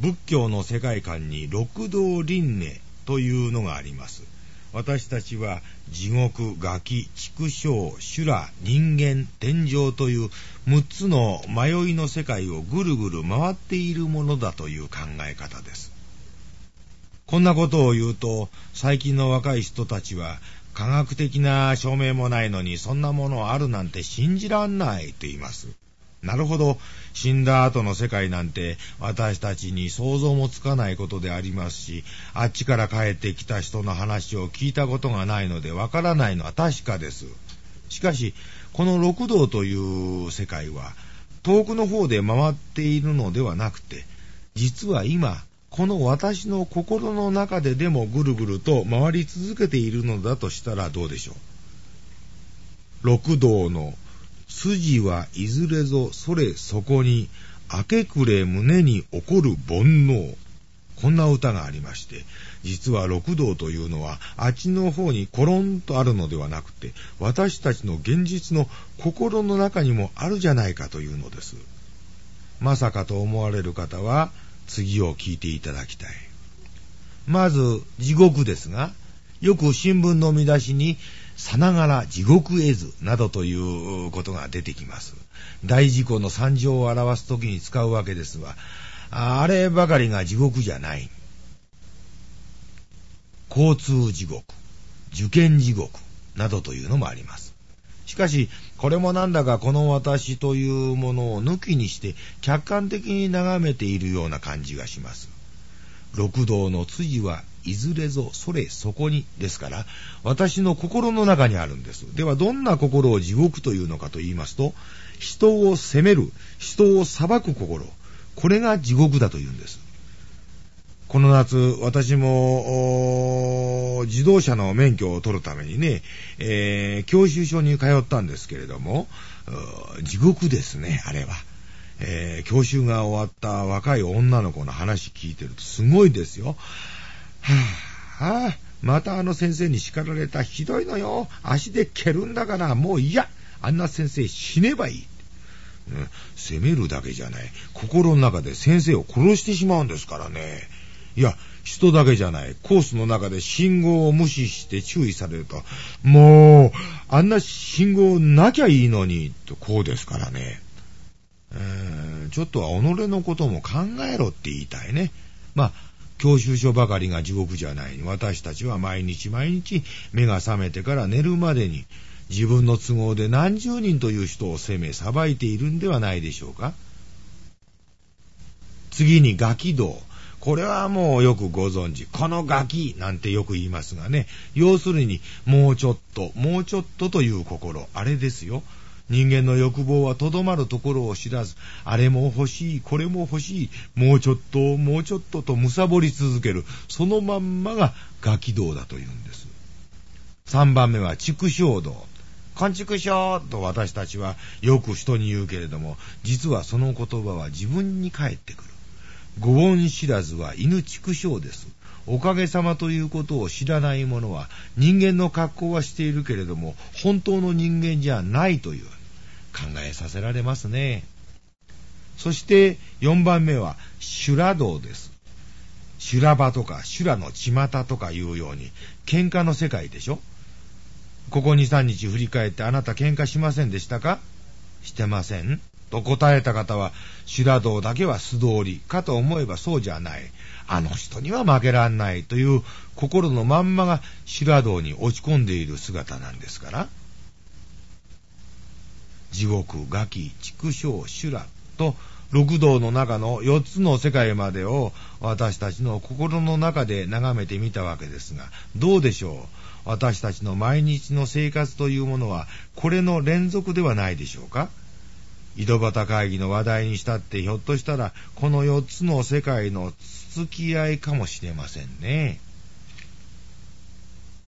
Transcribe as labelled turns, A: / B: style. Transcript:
A: 仏教の世界観に六道輪廻というのがあります。私たちは地獄、ガキ、畜生、修羅、人間、天上という6つの迷いの世界をぐるぐる回っているものだという考え方です。こんなことを言うと、最近の若い人たちは、科学的な証明もないのにそんなものあるなんて信じらんないと言います。なるほど。死んだ後の世界なんて私たちに想像もつかないことでありますし、あっちから帰ってきた人の話を聞いたことがないのでわからないのは確かです。しかし、この六道という世界は遠くの方で回っているのではなくて、実は今、この私の心の中ででもぐるぐると回り続けているのだとしたらどうでしょう？六道の筋はいずれぞそれそこに、明け暮れ胸に起こる煩悩。こんな歌がありまして、実は六道というのは、あっちの方にコロンとあるのではなくて、私たちの現実の心の中にもあるじゃないかというのです。まさかと思われる方は、次を聞いていただきたい。まず、地獄ですが、よく新聞の見出しに、さながら地獄絵図などということが出てきます。大事故の惨状を表すときに使うわけですが、あればかりが地獄じゃない。交通地獄、受験地獄などというのもあります。しかし、これもなんだかこの私というものを抜きにして客観的に眺めているような感じがします。六道の辻はいずれぞそれそこにですから、私の心の中にあるんです。ではどんな心を地獄というのかと言いますと、人を責める、人を裁く心、これが地獄だと言うんです。この夏、私も、自動車の免許を取るためにね、えー、教習所に通ったんですけれども、地獄ですね、あれは。えー、教習が終わった若い女の子の話聞いてるとすごいですよ。は、あ、またあの先生に叱られた。ひどいのよ。足で蹴るんだから、もう嫌。あんな先生死ねばいい。うん、責めるだけじゃない。心の中で先生を殺してしまうんですからね。いや、人だけじゃない。コースの中で信号を無視して注意されると、もう、あんな信号なきゃいいのに、とこうですからね。えー、ちょっとは己のことも考えろって言いたいね。まあ、教習所ばかりが地獄じゃない。私たちは毎日毎日目が覚めてから寝るまでに自分の都合で何十人という人を責め裁いているんではないでしょうか。次にガキ道。これはもうよくご存知。このガキなんてよく言いますがね。要するに、もうちょっと、もうちょっとという心。あれですよ。人間の欲望はとどまるところを知らず、あれも欲しい、これも欲しい、もうちょっと、もうちょっとと貪り続ける、そのまんまがガキ道だというんです。三番目は畜生道。勘畜生と私たちはよく人に言うけれども、実はその言葉は自分に返ってくる。ご恩知らずは犬畜生です。おかげさまということを知らない者は人間の格好はしているけれども本当の人間じゃないという考えさせられますね。そして4番目は修羅道です。修羅場とか修羅の巷とかいうように喧嘩の世界でしょ？ここ2、3日振り返ってあなた喧嘩しませんでしたか？してませんと答えた方は修羅道だけは素通りかと思えばそうじゃない。あの人には負けらんないという心のまんまが修羅道に落ち込んでいる姿なんですから。地獄、ガキ、畜生、修羅と六道の中の四つの世界までを私たちの心の中で眺めてみたわけですが、どうでしょう？私たちの毎日の生活というものは、これの連続ではないでしょうか？井戸端会議の話題にしたってひょっとしたらこの四つの世界の付き合いかもしれませんね。